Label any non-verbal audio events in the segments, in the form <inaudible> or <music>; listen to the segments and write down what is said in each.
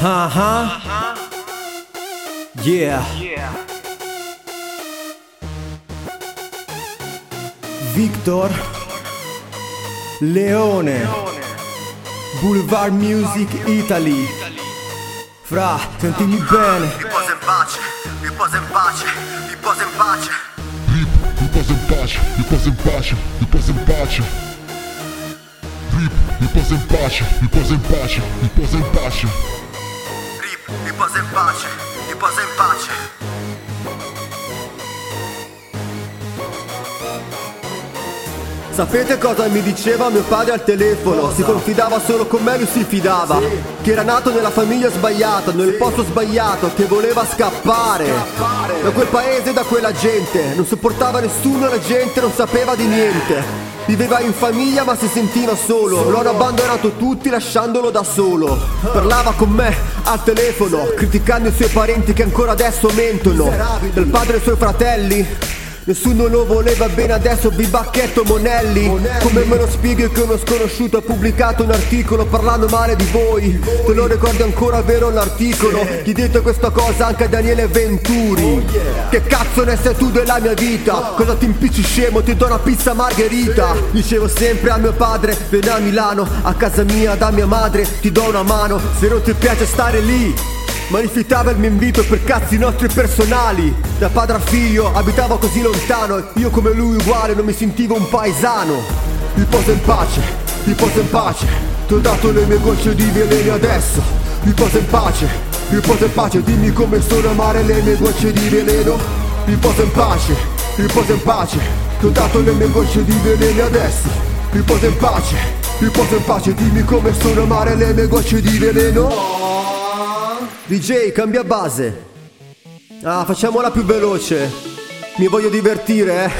Uh-huh. Yeah. Victor Leone Boulevard Music Italy Fra, sentimi bene Riposa in pace, riposa in pace, riposa in pace. Rip, riposa in pace, riposa in pace, riposa in pace. Rip, riposa in pace, riposa in pace, riposa in pace. Rip, riposa in pace, riposa Sapete cosa mi diceva mio padre al telefono? Si confidava solo con me, lui si fidava. Che era nato nella famiglia sbagliata, nel posto sbagliato Che voleva scappare. Da quel paese e da quella gente. Non sopportava nessuno, la gente non sapeva di niente. Viveva in famiglia ma si sentiva solo. Lo hanno abbandonato tutti lasciandolo da solo. Parlava con me al telefono Criticando i suoi parenti che ancora adesso mentono. Del padre e i suoi fratelli Nessuno lo voleva bene adesso vi bacchetto Monelli. Come me lo spieghi che uno sconosciuto ha pubblicato un articolo parlando male di voi? Te lo ricordi ancora vero l'articolo? Chi ha detto questa cosa anche a Daniele Venturi. Che cazzo ne sei tu della mia vita? Cosa ti impicci scemo? Ti do una pizza margherita. Dicevo sempre a mio padre Vieni a Milano, a casa mia da mia madre Ti do una mano. Se non ti piace stare lì ma rifiutava il mio invito per cazzi nostri personali. Da padre a figlio abitava così lontano Io come lui uguale non mi sentivo un paesano. Riposa in pace, riposa in pace. Ti ho dato le mie gocce di veleno adesso. Riposa in pace, riposa in pace. Dimmi come sono amare le mie gocce di veleno. Riposa in pace, riposa in pace. Ti ho dato le mie gocce di veleno adesso. Riposa in pace, riposa in pace. Dimmi come sono amare le mie gocce di veleno DJ, cambia base. Ah, facciamola più veloce. Mi voglio divertire, eh.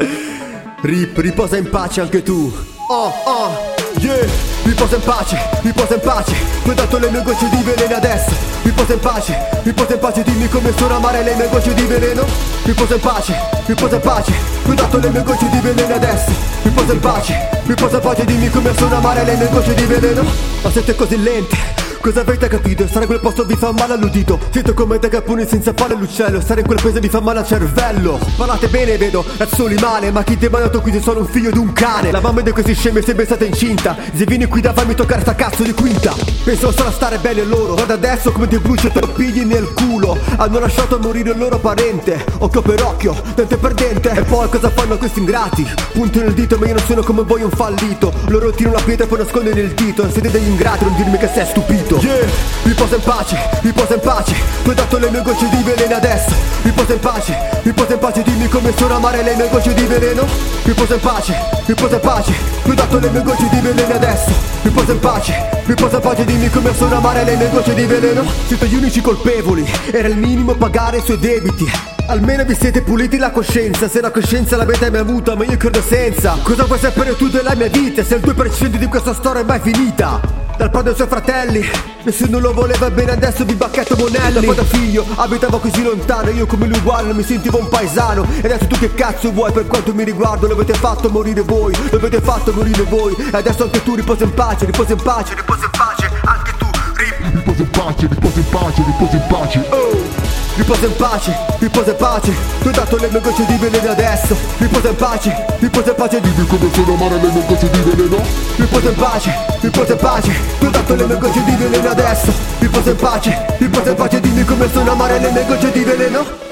<laughs> Rip, riposa in pace anche tu. Oh, oh, yeah. Riposa in pace, riposa in pace. Ho dato le mie gocce di veleno adesso. Riposa in pace, riposa in pace. Dimmi come sono amare le mie gocce di veleno. Riposa in pace, riposa in pace. Ho dato le mie gocce di veleno adesso. Riposa in pace, riposa in pace. Dimmi come sono amare le mie gocce di veleno. Ma siete così lente. Cosa avete capito? Stare in quel posto vi fa male all'udito. Siete come dei caponi senza fare l'uccello. Stare in quel paese vi fa male al cervello. Parlate bene vedo, razzoli male Ma chi ti ha mandato qui se sono un figlio di un cane? La mamma di questi scemi è sempre stata incinta. Se vieni qui da farmi toccare sta cazzo di quinta. Penso solo a stare bene loro. Guarda adesso come ti brucio te lo pigli nel culo. Hanno lasciato morire il loro parente. Occhio per occhio, dente per dente. E poi cosa fanno questi ingrati? Punto nel dito ma io non sono come voi un fallito. Loro tirano la pietra e poi nascondono il dito. Siete degli ingrati, non dirmi che sei stupito Yeah, riposa in pace, riposa in pace. Ti ho dato le mie gocce di veleno adesso. Riposa in pace, riposa in pace. Dimmi come sono amare le mie gocce di veleno. Riposa in pace, riposa in pace. Ti ho dato le mie gocce di veleno adesso. Riposa in pace, riposa in pace. Dimmi come sono amare le mie gocce di veleno. Siete gli unici colpevoli. Era il minimo pagare i suoi debiti. Almeno vi siete puliti la coscienza. Se la coscienza l'avete mai avuta ma io credo senza. Cosa vuoi sapere tu della mia vita? Se il 2% di questa storia è mai finita dal padre ai suoi fratelli. Nessuno lo voleva bene adesso vi bacchetto Monelli. Da padre a figlio abitavo così lontano Io come lui uguale mi sentivo un paesano. E adesso tu che cazzo vuoi per quanto mi riguardo Lo avete fatto morire voi. Lo avete fatto morire voi. E adesso anche tu riposa in pace Riposa in pace Riposa in pace, anche tu, Rip. Riposa in pace, riposa in pace, riposa in pace. Oh Riposa in pace, riposa in pace. Ti ho dato le mie gocce di veleno adesso. Riposa in pace, riposa in pace. Dimmi come sono amare le mie gocce di veleno. Riposa in pace, riposa in pace. Ti ho dato le mie gocce di veleno adesso. Riposa in pace, riposa in pace. Dimmi come sono amare le mie gocce di veleno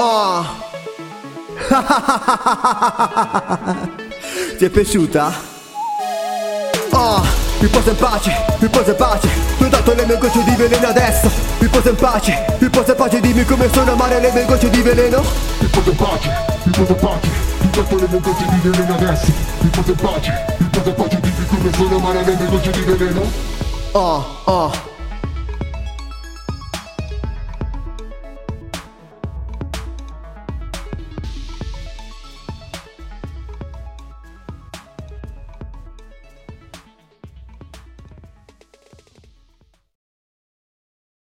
Oh. <laughs> Ti è piaciuta? Oh Riposa in pace, riposa in pace Ti ho dato le mie gocce di veleno adesso Riposa in pace, riposa in pace Dimmi come sono amare le mie gocce di veleno Riposa in pace, riposa in pace. Ti ho dato le mie gocce di veleno adesso. Riposa in pace, riposa in pace. Dimmi come sono amare le mie gocce di veleno. Oh, oh